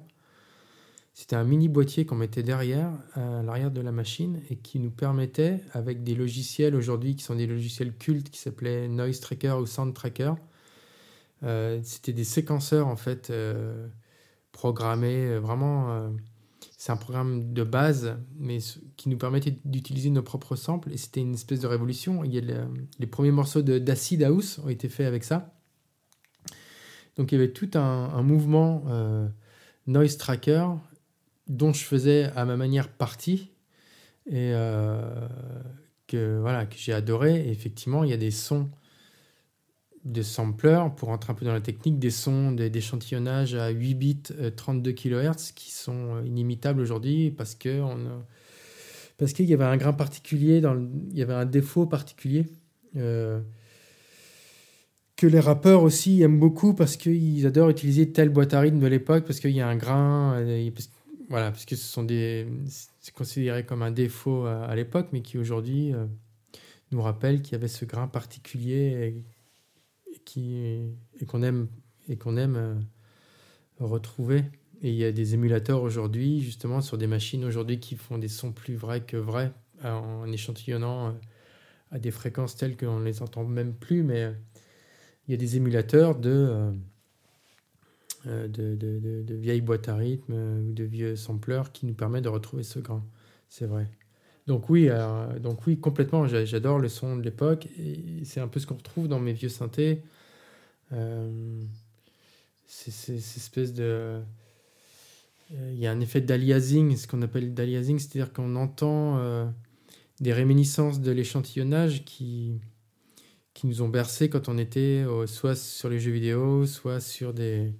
C'était un mini boîtier qu'on mettait derrière, à l'arrière de la machine, et qui nous permettait, avec des logiciels aujourd'hui qui sont des logiciels cultes qui s'appelaient Noise Tracker ou Sound Tracker, euh, c'était des séquenceurs en fait euh, programmés vraiment c'est un programme de base, mais qui nous permettait d'utiliser nos propres samples. Et c'était une espèce de révolution. Il y a les premiers morceaux d'Acid House ont été faits avec ça. Donc il y avait tout un, mouvement euh, noise tracker dont je faisais à ma manière partie et euh, que voilà que j'ai adoré. Et effectivement, il y a des sons de sampleurs, pour rentrer un peu dans la technique, des sons d'échantillonnage à 8 bits 32 euh, kHz qui sont euh, inimitables aujourd'hui parce que on parce qu'il y avait un grain particulier, il y avait un défaut particulier euh, que les rappeurs aussi aiment beaucoup parce qu'ils adorent utiliser telle boîte à rythme de l'époque parce qu'il y a un grain, parce, voilà, parce que ce sont des, c'est considéré comme un défaut à, l'époque, mais qui aujourd'hui nous rappelle qu'il y avait ce grain particulier et qu'on aime, et qu'on aime euh, retrouver. Et il y a des émulateurs aujourd'hui, justement, sur des machines aujourd'hui qui font des sons plus vrais que vrais, en échantillonnant euh, à des fréquences telles qu'on ne les entend même plus, mais euh, il y a des émulateurs de, de, de, vieilles boîtes à rythme ou de vieux sampleurs qui nous permettent de retrouver ce grain. C'est vrai. Donc oui, donc oui, complètement, j'adore le son de l'époque c'est un peu ce qu'on retrouve dans mes vieux synthés. Euh, c'est cette espèce de. Euh, il y a un effet d'aliasing, ce qu'on appelle d'aliasing, c'est-à-dire qu'on entend euh, des réminiscences de l'échantillonnage qui, qui nous ont bercé quand on était soit sur les jeux vidéo, soit sur des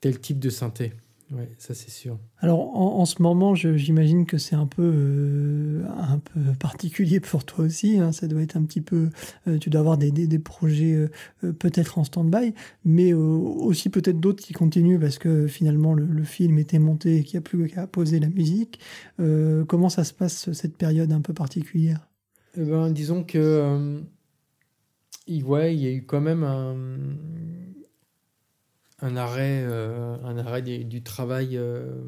tel type de synthé. Oui, ça c'est sûr. Alors en, ce moment, j'imagine que c'est un peu euh, un peu particulier pour toi aussi. Hein. Ça doit être un petit peu. Euh, tu dois avoir des, des, projets euh, peut-être en stand-by, mais aussi peut-être d'autres qui continuent parce que finalement le, film était monté et qu'il n'y a plus qu'à poser la musique. comment ça se passe cette période un peu particulière? Eh ben, disons que ouais, il y a eu quand même un un arrêt, euh, du, travail. Euh,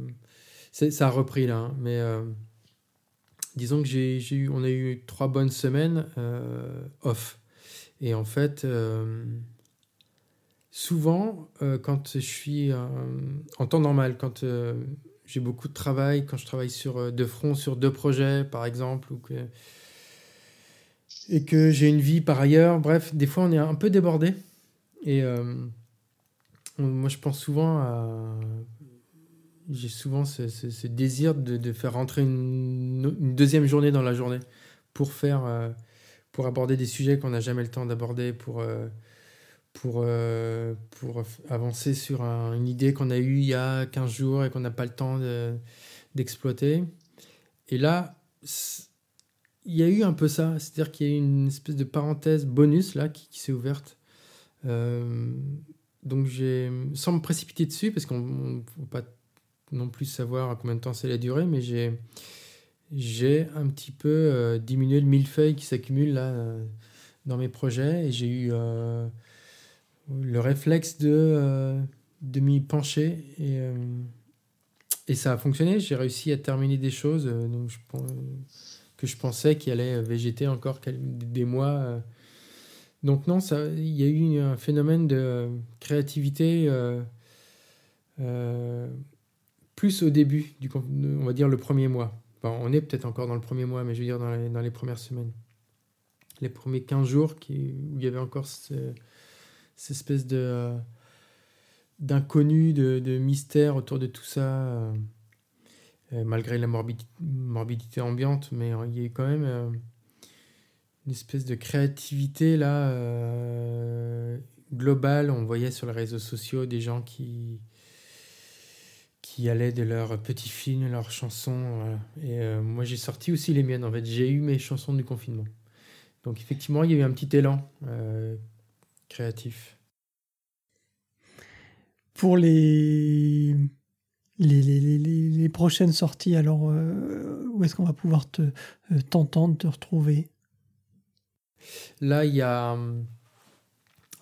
ça a repris là, hein, mais euh, disons que j'ai, eu, on a eu trois bonnes semaines off. Et en fait, souvent, quand je suis en temps normal, quand j'ai beaucoup de travail, quand je travaille sur deux fronts, sur deux projets, par exemple, ou et que j'ai une vie par ailleurs, bref, des fois on est un peu débordé. Et moi, je pense souvent à. J'ai souvent ce, désir de, faire rentrer une, deuxième journée dans la journée pour faire. Euh, pour aborder des sujets qu'on n'a jamais le temps d'aborder, pour, euh, pour, euh, pour avancer sur une idée qu'on a eue il y a 15 jours et qu'on n'a pas le temps d'exploiter. et là, il y a eu un peu ça, c'est-à-dire qu'il y a eu une espèce de parenthèse bonus là qui, qui s'est ouverte. Donc, sans me précipiter dessus, parce qu'on ne faut pas non plus savoir à combien de temps c'est la durée, mais j'ai, j'ai un petit peu euh, diminué le millefeuille qui s'accumule là euh, dans mes projets et j'ai eu euh, le réflexe de, de m'y pencher et, et ça a fonctionné. J'ai réussi à terminer des choses donc que je pensais qu'il allait végéter encore des mois donc non, il y a eu un phénomène de créativité plus au début, du, on va dire le premier mois. on est peut-être encore dans le premier mois, mais je veux dire dans les, premières semaines. Les premiers 15 jours où il y avait encore cette espèce de d'inconnu, de, mystère autour de tout ça, euh, euh, malgré la morbidité, ambiante, mais il y a quand même euh, une espèce de créativité là globale. On voyait sur les réseaux sociaux des gens qui allaient de leurs petits films, leurs chansons. Et moi, j'ai sorti aussi les miennes. En fait, j'ai eu mes chansons du confinement. Donc, effectivement, il y a eu un petit élan créatif. Pour les, les, prochaines sorties, alors euh, où est-ce qu'on va pouvoir te, euh, t'entendre, te retrouver? Là, il y a.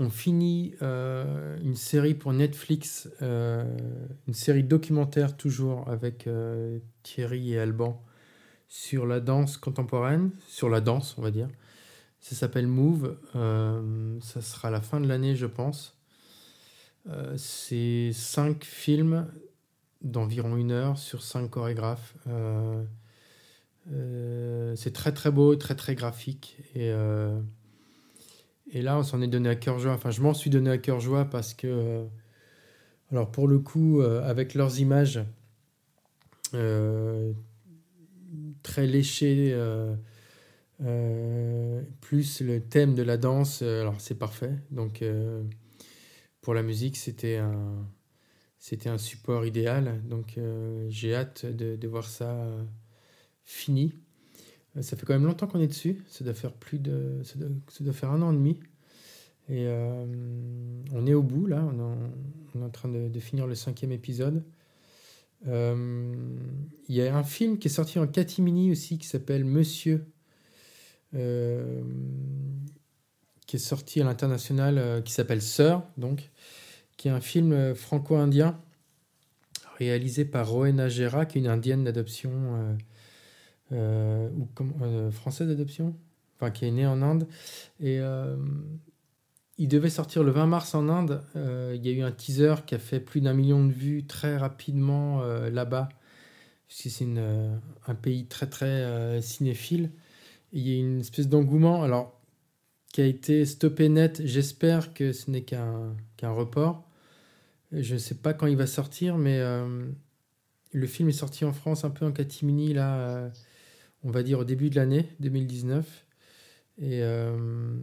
On finit euh, une série pour Netflix, une série documentaire toujours avec Thierry et Alban sur la danse contemporaine, sur la danse, on va dire. Ça s'appelle Move. ça sera la fin de l'année, je pense. Euh, c'est cinq films d'environ une heure sur cinq chorégraphes. Euh, euh, c'est très très beau, très très graphique. Et, et là, on s'en est donné à cœur joie. Enfin, je m'en suis donné à cœur joie parce que, alors pour le coup, avec leurs images très léchées, plus le thème de la danse, alors c'est parfait. Donc pour la musique, c'était un, c'était un support idéal. Donc euh, j'ai hâte de, voir ça euh, fini. Euh, ça fait quand même longtemps qu'on est dessus. Ça doit faire plus de, ça doit, faire un an et demi. Et on est au bout là. On, est en train de, finir le cinquième épisode. Il y a un film qui est sorti en catimini aussi qui s'appelle Monsieur qui est sorti à l'international, euh, qui s'appelle Sœur, donc, qui est un film euh, franco-indien réalisé par Rowena Gera, qui est une indienne d'adoption euh, ou française d'adoption, enfin qui est née en Inde. Et il devait sortir le 20 mars en Inde. il y a eu un teaser qui a fait plus d'un million de vues très rapidement là-bas, puisque c'est un pays très très cinéphile. il y a une espèce d'engouement. Alors, qui a été stoppé net. J'espère que ce n'est qu'un report. Je ne sais pas quand il va sortir, mais euh, le film est sorti en France un peu en catimini, là, euh, on va dire au début de l'année 2019. Et euh,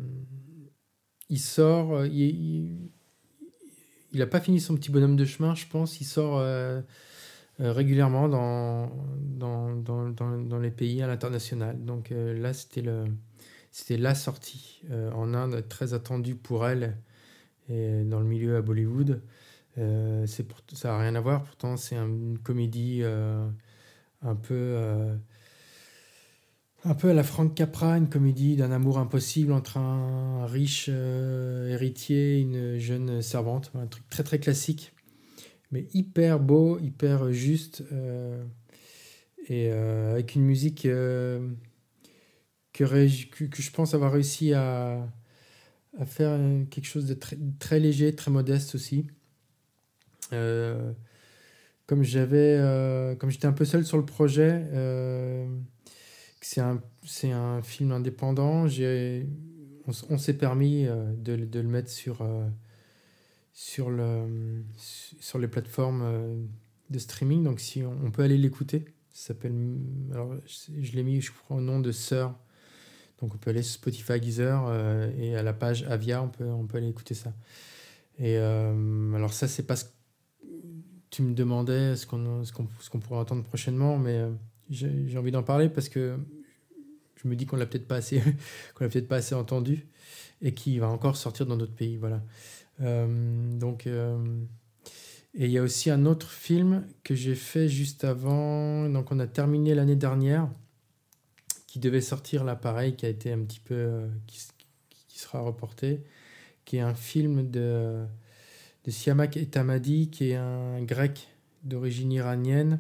il sort, il n'a pas fini son petit bonhomme de chemin, je pense. Il sort régulièrement dans les pays à l'international. Donc là, c'était le c'était la sortie euh, en Inde très attendue pour elle et dans le milieu à Bollywood. Euh, pour, ça n'a rien à voir, pourtant c'est une comédie euh, un peu un peu à la Frank Capra, une comédie d'un amour impossible entre un riche héritier et une jeune servante, un truc très très classique, mais hyper beau, hyper juste, et avec une musique que, je pense avoir réussi à, faire quelque chose de très, très léger, très modeste aussi. Euh, comme euh, comme j'étais un peu seul sur le projet, euh, c'est un, c'est un film indépendant. J'ai, on, s'est permis de, de, le mettre sur, sur, le, sur les plateformes de streaming. Donc si on, peut aller l'écouter, s'appelle, alors je, l'ai mis, au nom de Sœur donc on peut aller sur Spotify, Geezer euh, et à la page Avia, on peut, on peut aller écouter ça. Et euh, alors ça, c'est pas ce tu me demandais, ce qu'on ce qu'on pourrait entendre prochainement, mais euh, j'ai envie d'en parler parce que je me dis qu'on l'a peut-être pas assez qu'on l'a peut-être pas assez entendu et qui va encore sortir dans d'autres pays. Voilà. donc et il y a aussi un autre film que j'ai fait juste avant. Donc on a terminé l'année dernière qui devait sortir là, pareil, qui a été un petit peu. Euh, qui, sera reporté, qui est un film de, de Siamak Etamadi, qui est un grec d'origine iranienne.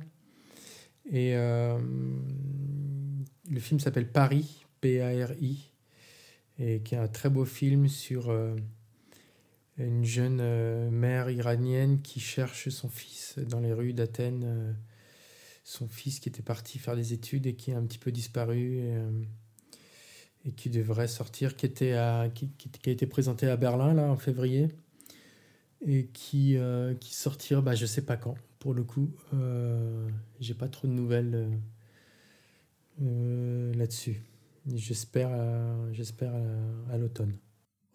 Et euh, le film s'appelle Paris, P-A-R-I. et qui est un très beau film sur une jeune mère iranienne qui cherche son fils dans les rues d'Athènes. son fils qui était parti faire des études et qui a un petit peu disparu. Et, qui devrait sortir, qui, était à, qui, a été présenté à Berlin là, en février, et qui, euh, sortira, bah, je sais pas quand, pour le coup. Euh, J'ai pas trop de nouvelles euh, euh, là-dessus. J'espère j'espère à, l'automne.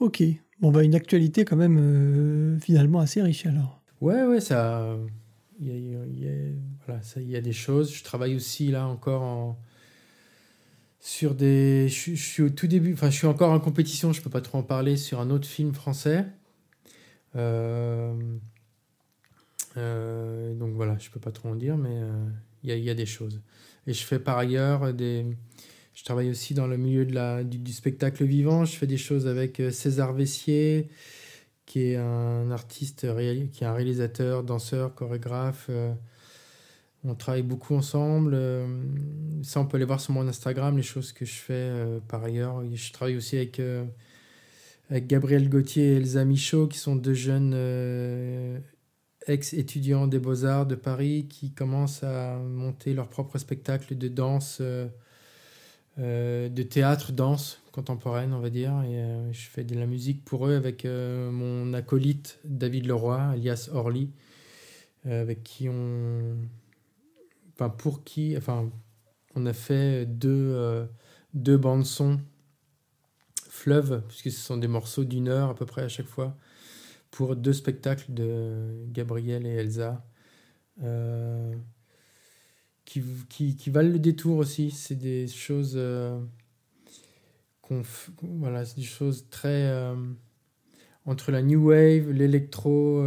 Ok, bon, bah, une actualité quand même finalement assez riche alors. Ouais, ouais, ça. Il y a, y a, voilà, ça, il y a des choses. Je travaille aussi là encore en sur des. Je, suis au tout début, enfin, je suis encore en compétition, je peux pas trop en parler, sur un autre film français. Euh, euh, donc voilà, je peux pas trop en dire, mais euh, il y, y, a des choses. Et je fais par ailleurs des. Je travaille aussi dans le milieu de la, du, spectacle vivant. Je fais des choses avec César Vessier, qui est un artiste, qui est un réalisateur, danseur, chorégraphe. On travaille beaucoup ensemble. Euh, ça, on peut aller voir sur mon Instagram, les choses que je fais euh, par ailleurs. Je travaille aussi avec, euh, avec Gabriel Gauthier et Elsa Michaud, qui sont deux jeunes ex-étudiants des Beaux-Arts de Paris qui commencent à monter leur propre spectacle de danse, de théâtre, danse contemporaine, on va dire. Et je fais de la musique pour eux avec mon acolyte David Leroy, alias Orly, avec qui on enfin pour qui, enfin, on a fait deux, euh, deux bandes son fleuve, puisque ce sont des morceaux d'une heure à peu près à chaque fois, pour deux spectacles de Gabriel et Elsa. Euh, qui, qui, qui, valent le détour aussi. C'est des choses euh, qu'on voilà, c'est des choses très entre la new wave, l'électro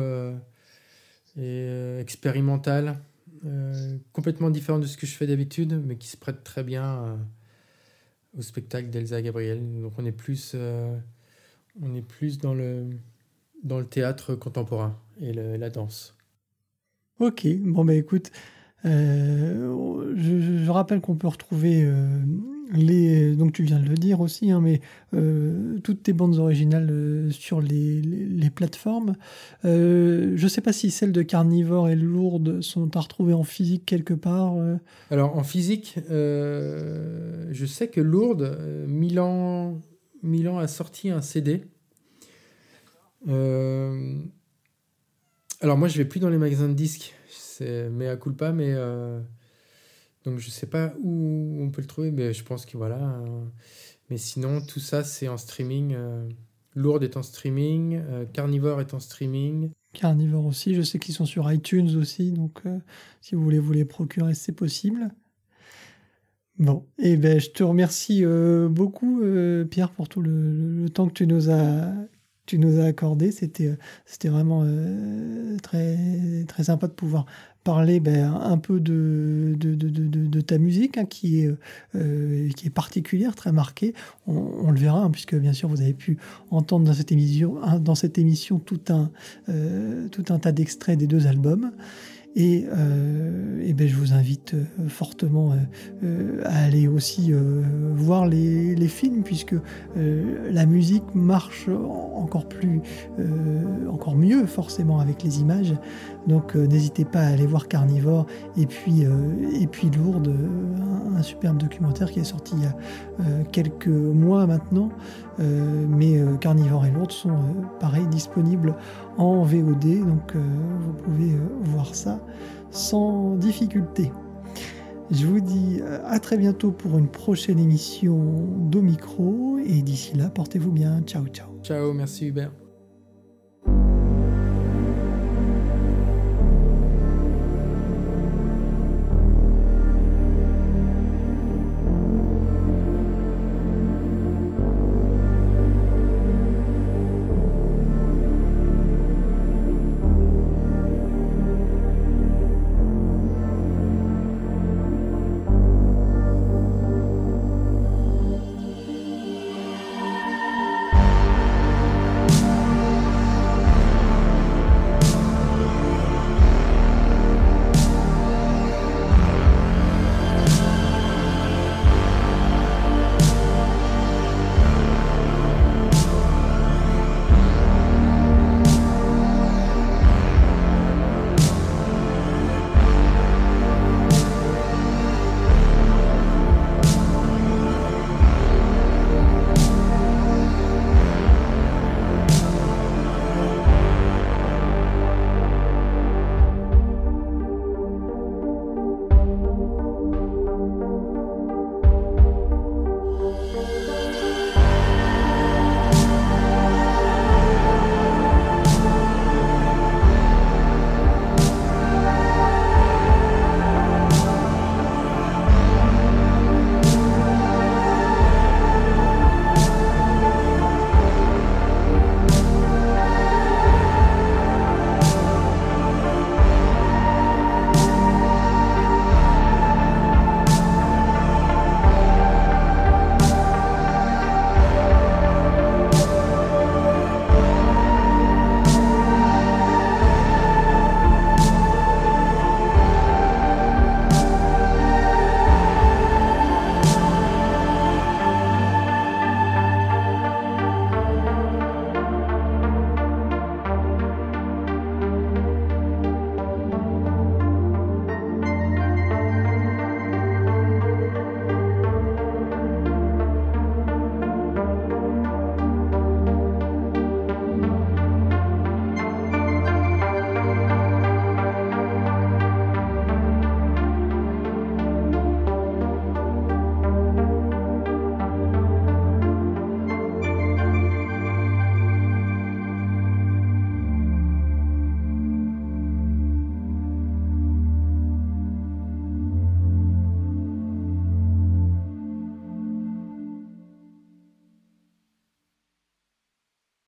et expérimentale. Euh, complètement différent de ce que je fais d'habitude, mais qui se prête très bien euh, au spectacle d'Elsa Gabriel. Donc on est plus, euh, on est plus dans, le, dans le théâtre contemporain et la danse. Ok, bon bah écoute, je, je, rappelle qu'on peut retrouver les, donc tu viens de le dire aussi, hein, mais euh, toutes tes bandes originales euh, sur les, les, plateformes. Euh, je ne sais pas si celles de Carnivore et Lourdes sont à retrouver en physique quelque part. Alors en physique, je sais que Lourdes, Milan, Milan a sorti un CD. Alors moi je vais plus dans les magasins de disques, c'est mea culpa, mais donc je sais pas où on peut le trouver, mais je pense que voilà. Euh, mais sinon, tout ça, c'est en streaming. Euh, Lourdes est en streaming, euh, Carnivore est en streaming. Carnivore aussi, je sais qu'ils sont sur iTunes aussi, donc si vous voulez vous les procurer, c'est possible. Bon, et eh ben je te remercie beaucoup, Pierre, pour tout le, temps que tu nous as tu nous as accordé. C'était, c'était vraiment très, très sympa de pouvoir parler ben, un peu de, de, de, de ta musique hein, qui, est, euh, qui est particulière, très marquée. On, le verra, hein, puisque bien sûr vous avez pu entendre dans cette émission, dans cette émission tout, un, euh, tout un tas d'extraits des deux albums. Et, euh, et ben, je vous invite euh, fortement euh, à aller aussi voir les, films, puisque la musique marche encore plus, encore mieux forcément avec les images. Donc n'hésitez pas à aller voir Carnivore et puis, et puis Lourdes, un, superbe documentaire qui est sorti il y a quelques mois maintenant. mais Carnivore et Lourdes sont pareil disponibles en VOD, donc vous pouvez voir ça sans difficulté. Je vous dis euh, à très bientôt pour une prochaine émission d'Omicro et d'ici là, portez-vous bien. Ciao, ciao. Ciao, merci Hubert.